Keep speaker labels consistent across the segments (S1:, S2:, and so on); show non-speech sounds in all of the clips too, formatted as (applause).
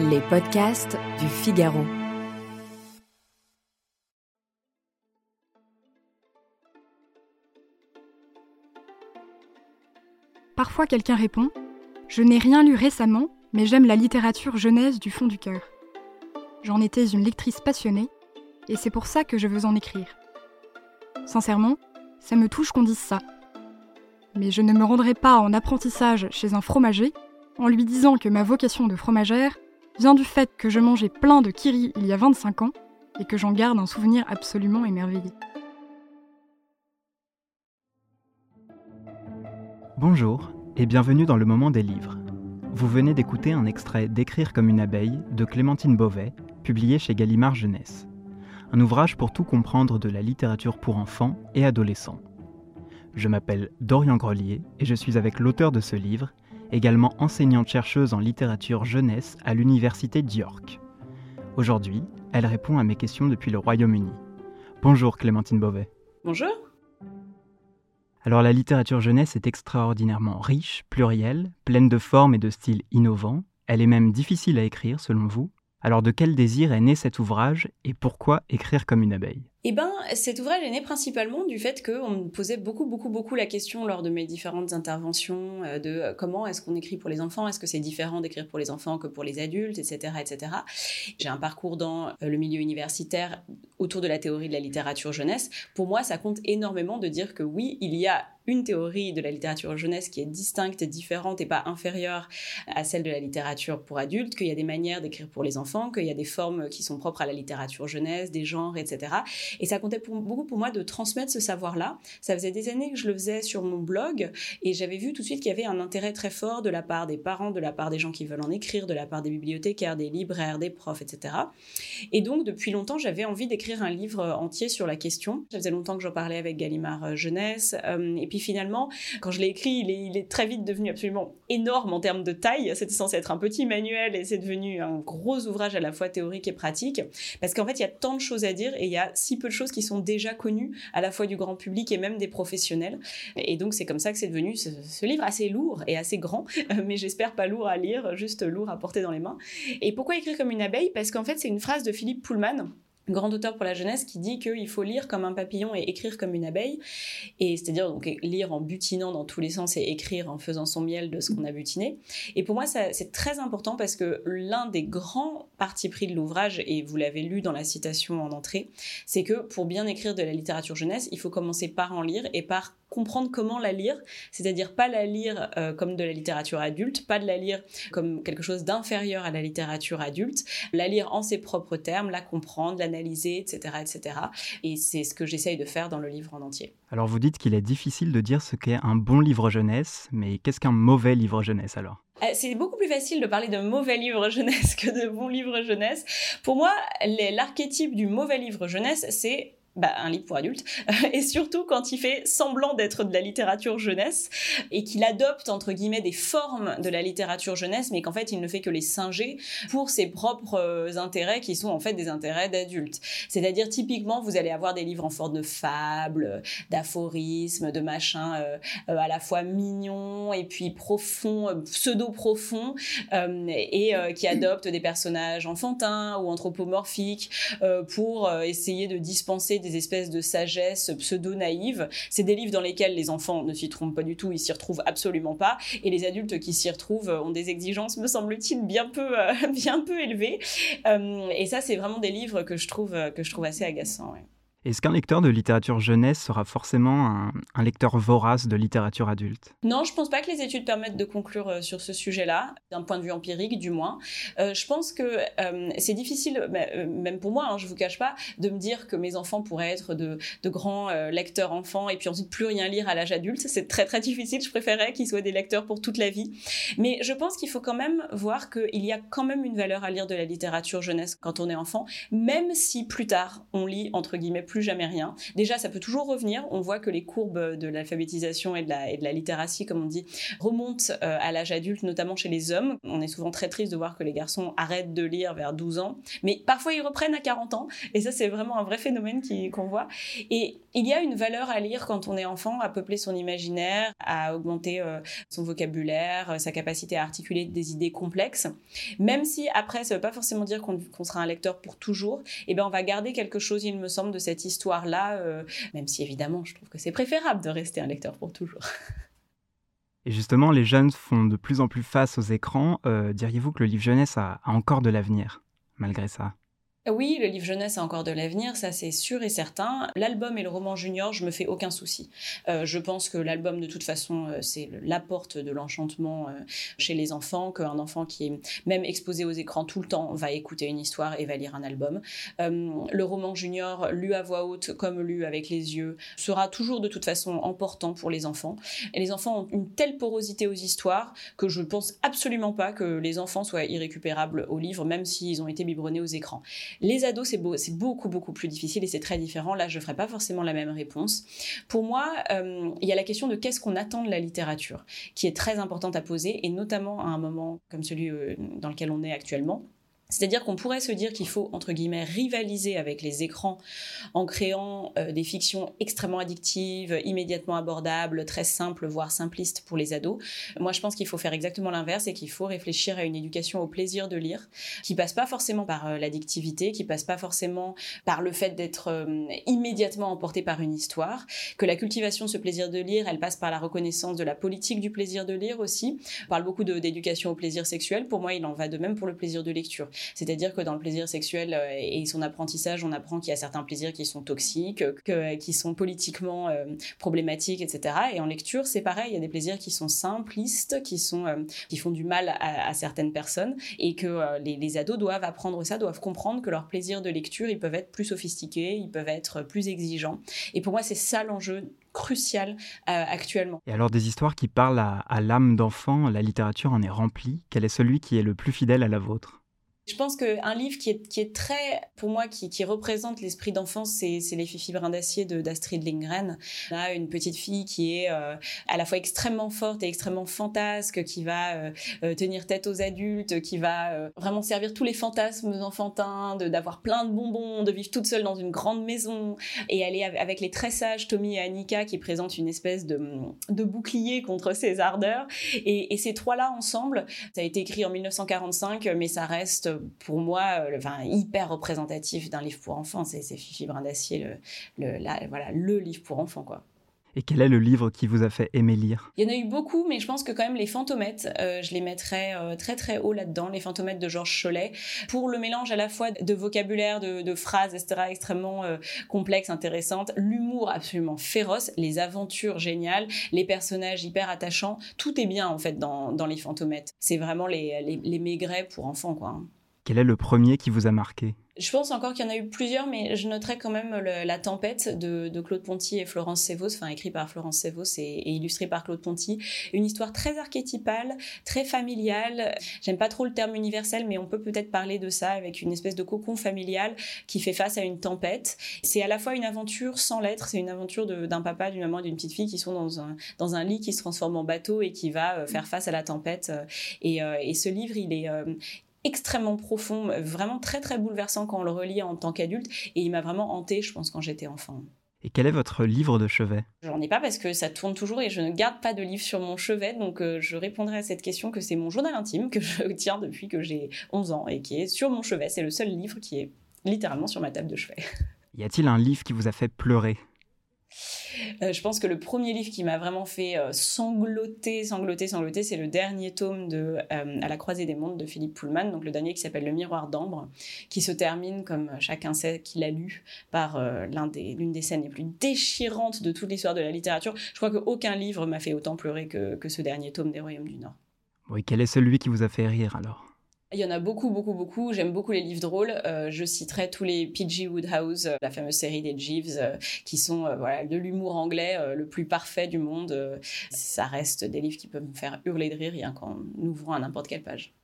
S1: Les podcasts du Figaro.
S2: Parfois quelqu'un répond Je n'ai rien lu récemment, mais j'aime la littérature jeunesse du fond du cœur. J'en étais une lectrice passionnée, et c'est pour ça que je veux en écrire. Sincèrement, ça me touche qu'on dise ça. Mais je ne me rendrai pas en apprentissage chez un fromager en lui disant que ma vocation de fromagère vient du fait que je mangeais plein de kiri il y a 25 ans et que j'en garde un souvenir absolument émerveillé.
S3: Bonjour et bienvenue dans le moment des livres. Vous venez d'écouter un extrait d'Écrire comme une abeille de Clémentine Beauvais, publié chez Gallimard Jeunesse. Un ouvrage pour tout comprendre de la littérature pour enfants et adolescents. Je m'appelle Dorian Grelier et je suis avec l'auteur de ce livre, également enseignante-chercheuse en littérature jeunesse à l'Université d'York. Aujourd'hui, elle répond à mes questions depuis le Royaume-Uni. Bonjour Clémentine Beauvais.
S4: Bonjour.
S3: Alors la littérature jeunesse est extraordinairement riche, plurielle, pleine de formes et de styles innovants. Elle est même difficile à écrire selon vous. Alors de quel désir est né cet ouvrage et pourquoi écrire comme une abeille?
S4: Eh ben, cet ouvrage est né principalement du fait qu'on me posait beaucoup, beaucoup, beaucoup la question lors de mes différentes interventions euh, de euh, comment est-ce qu'on écrit pour les enfants, est-ce que c'est différent d'écrire pour les enfants que pour les adultes, etc., etc. J'ai un parcours dans euh, le milieu universitaire autour de la théorie de la littérature jeunesse. Pour moi, ça compte énormément de dire que oui, il y a une théorie de la littérature jeunesse qui est distincte, différente et pas inférieure à celle de la littérature pour adultes, qu'il y a des manières d'écrire pour les enfants, qu'il y a des formes qui sont propres à la littérature jeunesse, des genres, etc. Et ça comptait beaucoup pour moi de transmettre ce savoir-là. Ça faisait des années que je le faisais sur mon blog et j'avais vu tout de suite qu'il y avait un intérêt très fort de la part des parents, de la part des gens qui veulent en écrire, de la part des bibliothécaires, des libraires, des profs, etc. Et donc, depuis longtemps, j'avais envie d'écrire un livre entier sur la question. Ça faisait longtemps que j'en parlais avec Gallimard euh, Jeunesse. Euh, et puis finalement, quand je l'ai écrit, il est, très vite devenu absolument énorme en termes de taille. C'était censé être un petit manuel et c'est devenu un gros ouvrage à la fois théorique et pratique. Parce qu'en fait, il y a tant de choses à dire et il y a si peu de choses qui sont déjà connues à la fois du grand public et même des professionnels. Et donc c'est comme ça que c'est devenu ce, livre assez lourd et assez grand, (laughs) mais j'espère pas lourd à lire, juste lourd à porter dans les mains. Et pourquoi écrire comme une abeille? Parce qu'en fait c'est une phrase de Philippe Pullman grand auteur pour la jeunesse qui dit qu'il faut lire comme un papillon et écrire comme une abeille, et c'est-à-dire donc lire en butinant dans tous les sens et écrire en faisant son miel de ce qu'on a butiné. Et pour moi, c'est très important parce que l'un des grands partis pris de l'ouvrage, et vous l'avez lu dans la citation en entrée, c'est que pour bien écrire de la littérature jeunesse, il faut commencer par en lire et par comprendre comment la lire, c'est-à-dire pas la lire euh, comme de la littérature adulte, pas de la lire comme quelque chose d'inférieur à la littérature adulte, la lire en ses propres termes, la comprendre, l'analyser, etc., etc. Et c'est ce que j'essaye de faire dans le livre en entier.
S3: Alors vous dites qu'il est difficile de dire ce qu'est un bon livre jeunesse, mais qu'est-ce qu'un mauvais livre jeunesse alors?
S4: Euh, c'est beaucoup plus facile de parler de mauvais livre (laughs) jeunesse que de bon livre jeunesse. Pour moi, l'archétype du mauvais livre jeunesse, c'est bah, un livre pour adultes, (laughs) et surtout quand il fait semblant d'être de la littérature jeunesse, et qu'il adopte, entre guillemets, des formes de la littérature jeunesse, mais qu'en fait, il ne fait que les singer pour ses propres euh, intérêts, qui sont en fait des intérêts d'adultes. C'est-à-dire, typiquement, vous allez avoir des livres en forme de fables, d'aphorismes, de machins euh, euh, à la fois mignons, et puis profonds, pseudo-profonds, et qui adoptent des personnages enfantins ou anthropomorphiques pour essayer de dispenser des des espèces de sagesse pseudo-naïve. C'est des livres dans lesquels les enfants ne s'y trompent pas du tout, ils s'y retrouvent absolument pas, et les adultes qui s'y retrouvent ont des exigences, me semble-t-il, bien peu, euh, (laughs) bien peu élevées. Euh, et ça, c'est vraiment des livres que je trouve, que je trouve assez agaçants.
S3: Est-ce qu'un lecteur de littérature jeunesse sera forcément un, lecteur vorace de littérature adulte?
S4: Non, je pense pas que les études permettent de conclure euh, sur ce sujet-là, d'un point de vue empirique du moins. Euh, je pense que euh, c'est difficile, même pour moi, hein, je vous cache pas, de me dire que mes enfants pourraient être de, grands lecteurs enfants et puis ensuite plus rien lire à l'âge adulte. C'est très très difficile. Je préférerais qu'ils soient des lecteurs pour toute la vie. Mais je pense qu'il faut quand même voir qu'il y a quand même une valeur à lire de la littérature jeunesse quand on est enfant, même si plus tard on lit entre guillemets plus jamais rien. Déjà, ça peut toujours revenir. On voit que les courbes de l'alphabétisation et, de la, et de la littératie, comme on dit, remontent euh, à l'âge adulte, notamment chez les hommes. On est souvent très triste de voir que les garçons arrêtent de lire vers 12 ans, mais parfois ils reprennent à 40 ans. Et ça, c'est vraiment un vrai phénomène qu'on voit. Et il y a une valeur à lire quand on est enfant, à peupler son imaginaire, à augmenter euh, son vocabulaire, euh, sa capacité à articuler des idées complexes. Même si après, ça ne veut pas forcément dire qu'on sera un lecteur pour toujours, et eh bien on va garder quelque chose, il me semble, de cette histoire-là, euh, même si évidemment, je trouve que c'est préférable de rester un lecteur pour toujours. (laughs)
S3: Et justement, les jeunes font de plus en plus face aux écrans. Diriez-vous que le livre jeunesse a encore de l'avenir, malgré ça?
S4: Oui, le livre jeunesse a encore de l'avenir, ça c'est sûr et certain. L'album et le roman junior, je me fais aucun souci. Euh, je pense que l'album, de toute façon, euh, c'est la porte de l'enchantement euh, chez les enfants, qu'un enfant qui est même exposé aux écrans tout le temps va écouter une histoire et va lire un album. le roman junior, lu à voix haute comme lu avec les yeux, sera toujours de toute façon important pour les enfants. Et les enfants ont une telle porosité aux histoires que je ne pense absolument pas que les enfants soient irrécupérables aux livres, même s'ils ont été biberonnés aux écrans. Les ados, c'est beaucoup, beaucoup plus difficile et c'est très différent. Là, je ne ferai pas forcément la même réponse. Pour moi, euh, il y a la question de qu'est-ce qu'on attend de la littérature, qui est très importante à poser, et notamment à un moment comme celui euh, dans lequel on est actuellement. C'est-à-dire qu'on pourrait se dire qu'il faut, entre guillemets, rivaliser avec les écrans en créant euh, des fictions extrêmement addictives, immédiatement abordables, très simples, voire simplistes pour les ados. Moi, je pense qu'il faut faire exactement l'inverse et qu'il faut réfléchir à une éducation au plaisir de lire, qui passe pas forcément par euh, l'addictivité, qui passe pas forcément par le fait d'être euh, immédiatement emporté par une histoire, que la cultivation de ce plaisir de lire, elle passe par la reconnaissance de la politique du plaisir de lire aussi. On parle beaucoup d'éducation au plaisir sexuel. Pour moi, il en va de même pour le plaisir de lecture. C'est-à-dire que dans le plaisir sexuel euh, et son apprentissage, on apprend qu'il y a certains plaisirs qui sont toxiques, que, qui sont politiquement euh, problématiques, etc. Et en lecture, c'est pareil, il y a des plaisirs qui sont simplistes, qui, sont, euh, qui font du mal à, certaines personnes, et que les, ados doivent apprendre ça, doivent comprendre que leurs plaisirs de lecture, ils peuvent être plus sophistiqués, ils peuvent être plus exigeants. Et pour moi, c'est ça l'enjeu crucial actuellement.
S3: Et alors des histoires qui parlent à l'âme d'enfant, la littérature en est remplie. Quel est celui qui est le plus fidèle à la vôtre?
S4: Je pense qu'un livre qui est, très, pour moi, qui, représente l'esprit d'enfance, c'est Les Fifi Brins d'Acier d'Astrid Lindgren. On a une petite fille qui est euh, à la fois extrêmement forte et extrêmement fantasque, qui va euh, euh, tenir tête aux adultes, qui va vraiment servir tous les fantasmes enfantins, d'avoir plein de bonbons, de vivre toute seule dans une grande maison. Et elle est avec les très sages Tommy et Annika qui présentent une espèce de, bouclier contre ses ardeurs. Et ces trois-là ensemble, ça a été écrit en 1945, mais ça reste pour moi, euh, enfin, hyper représentatif d'un livre pour enfants. C'est Fifi Brin d'Acier, le, voilà, le livre pour enfants, quoi.
S3: Et quel est le livre qui vous a fait aimer lire?
S4: Il y en a eu beaucoup, mais je pense que quand même les Fantomètres, euh, je les mettrais euh, très très haut là-dedans, les Fantomètres de Georges Cholet, pour le mélange à la fois de vocabulaire, de, phrases, etc., extrêmement complexes, intéressantes, l'humour absolument féroce, les aventures géniales, les personnages hyper attachants, tout est bien en fait dans, dans les Fantomètres. C'est vraiment les, les, les maigrets pour enfants, quoi. Hein.
S3: Quel est le premier qui vous a marqué?
S4: Je pense encore qu'il y en a eu plusieurs, mais je noterai quand même La Tempête de, Claude Ponty et Florence Sévos, enfin écrit par Florence Sévos et, illustré par Claude Ponty. Une histoire très archétypale, très familiale. J'aime pas trop le terme universel, mais on peut peut-être parler de ça avec une espèce de cocon familial qui fait face à une tempête. C'est à la fois une aventure sans lettres, c'est une aventure d'un papa, d'une maman, d'une petite fille qui sont dans un, dans un lit qui se transforme en bateau et qui va euh, faire face à la tempête. Et, euh, et ce livre, il est, euh, extrêmement profond, vraiment très très bouleversant quand on le relit en tant qu'adulte, et il m'a vraiment hanté, je pense, quand j'étais enfant.
S3: Et quel est votre livre de chevet?
S4: J'en ai pas parce que ça tourne toujours et je ne garde pas de livre sur mon chevet, donc euh, je répondrai à cette question que c'est mon journal intime que je (laughs) tiens depuis que j'ai 11 ans et qui est sur mon chevet. C'est le seul livre qui est littéralement sur ma table de chevet.
S3: Y a-t-il un livre qui vous a fait pleurer?
S4: Euh, je pense que le premier livre qui m'a vraiment fait euh, sangloter, sangloter, sangloter, c'est le dernier tome de euh, À la croisée des mondes de Philippe Pullman, donc le dernier qui s'appelle Le miroir d'ambre, qui se termine, comme chacun sait qu'il a lu, par l'une des, scènes les plus déchirantes de toute l'histoire de la littérature. Je crois qu'aucun livre m'a fait autant pleurer que, que ce dernier tome des Royaumes du Nord.
S3: Oui, quel est celui qui vous a fait rire alors?
S4: Il y en a beaucoup, beaucoup, beaucoup. J'aime beaucoup les livres drôles. Euh, je citerai tous les P.G. Woodhouse, euh, la fameuse série des Jeeves, euh, qui sont voilà, de l'humour anglais le plus parfait du monde. ça reste des livres qui peuvent me faire hurler de rire rien qu'en ouvrant à n'importe quelle page.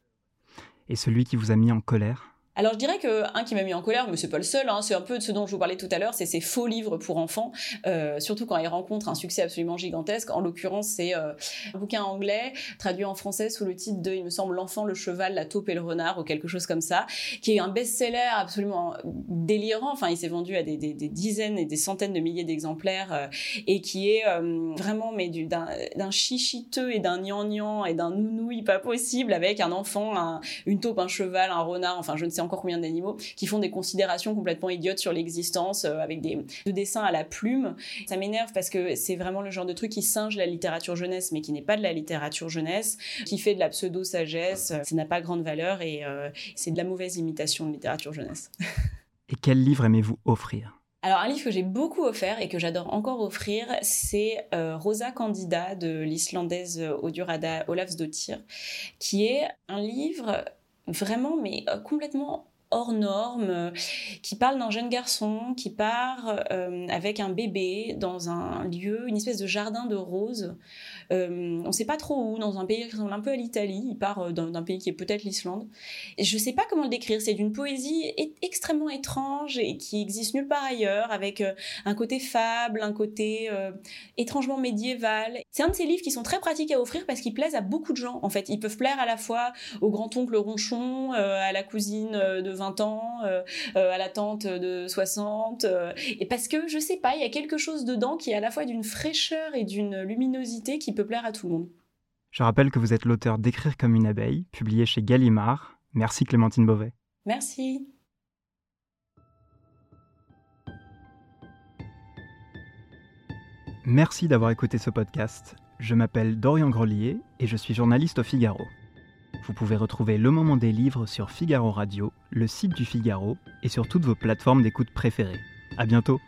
S3: Et celui qui vous a mis en colère?
S4: Alors je dirais que un qui m'a mis en colère, mais c'est pas le seul, hein, c'est un peu de ce dont je vous parlais tout à l'heure, c'est ces faux livres pour enfants, euh, surtout quand ils rencontrent un succès absolument gigantesque. En l'occurrence, c'est euh, un bouquin anglais traduit en français sous le titre de, il me semble, l'enfant, le cheval, la taupe et le renard ou quelque chose comme ça, qui est un best-seller absolument délirant. Enfin, il s'est vendu à des, dizaines et des centaines de milliers d'exemplaires euh, et qui est vraiment mais d'un chichiteux et d'un gnangnan et d'un nounouille pas possible avec un enfant, une taupe, un cheval, un renard, enfin je ne sais encore combien d'animaux, qui font des considérations complètement idiotes sur l'existence euh, avec des, dessins à la plume. Ça m'énerve parce que c'est vraiment le genre de truc qui singe la littérature jeunesse, mais qui n'est pas de la littérature jeunesse, qui fait de la pseudo-sagesse. Ça n'a pas grande valeur et euh, c'est de la mauvaise imitation de littérature jeunesse. (laughs)
S3: et quel livre aimez-vous offrir?
S4: Alors un livre que j'ai beaucoup offert et que j'adore encore offrir, c'est euh, Rosa Candida de l'islandaise Odurada Olafsdottir, qui est un livre vraiment mais complètement hors norme, euh, qui parle d'un jeune garçon qui part euh, avec un bébé dans un lieu, une espèce de jardin de roses. Euh, on ne sait pas trop où, dans un pays qui ressemble un peu à l'Italie. Il part d'un pays qui est peut-être l'Islande. Je ne sais pas comment le décrire. C'est d'une poésie extrêmement étrange et qui existe nulle part ailleurs, avec un côté fable, un côté étrangement médiéval. C'est un de ces livres qui sont très pratiques à offrir parce qu'ils plaisent à beaucoup de gens. En fait, ils peuvent plaire à la fois au grand-oncle ronchon, à la cousine de 20 ans, euh, euh, à la tante de 60. Euh, et parce que, je sais pas, il y a quelque chose dedans qui est à la fois d'une fraîcheur et d'une luminosité qui peut plaire à tout le monde.
S3: Je rappelle que vous êtes l'auteur d'Écrire comme une abeille, publié chez Gallimard. Merci Clémentine Beauvais.
S4: Merci.
S3: Merci d'avoir écouté ce podcast. Je m'appelle Dorian Grelier et je suis journaliste au Figaro. Vous pouvez retrouver Le Moment des Livres sur Figaro Radio, le site du Figaro et sur toutes vos plateformes d'écoute préférées. À bientôt!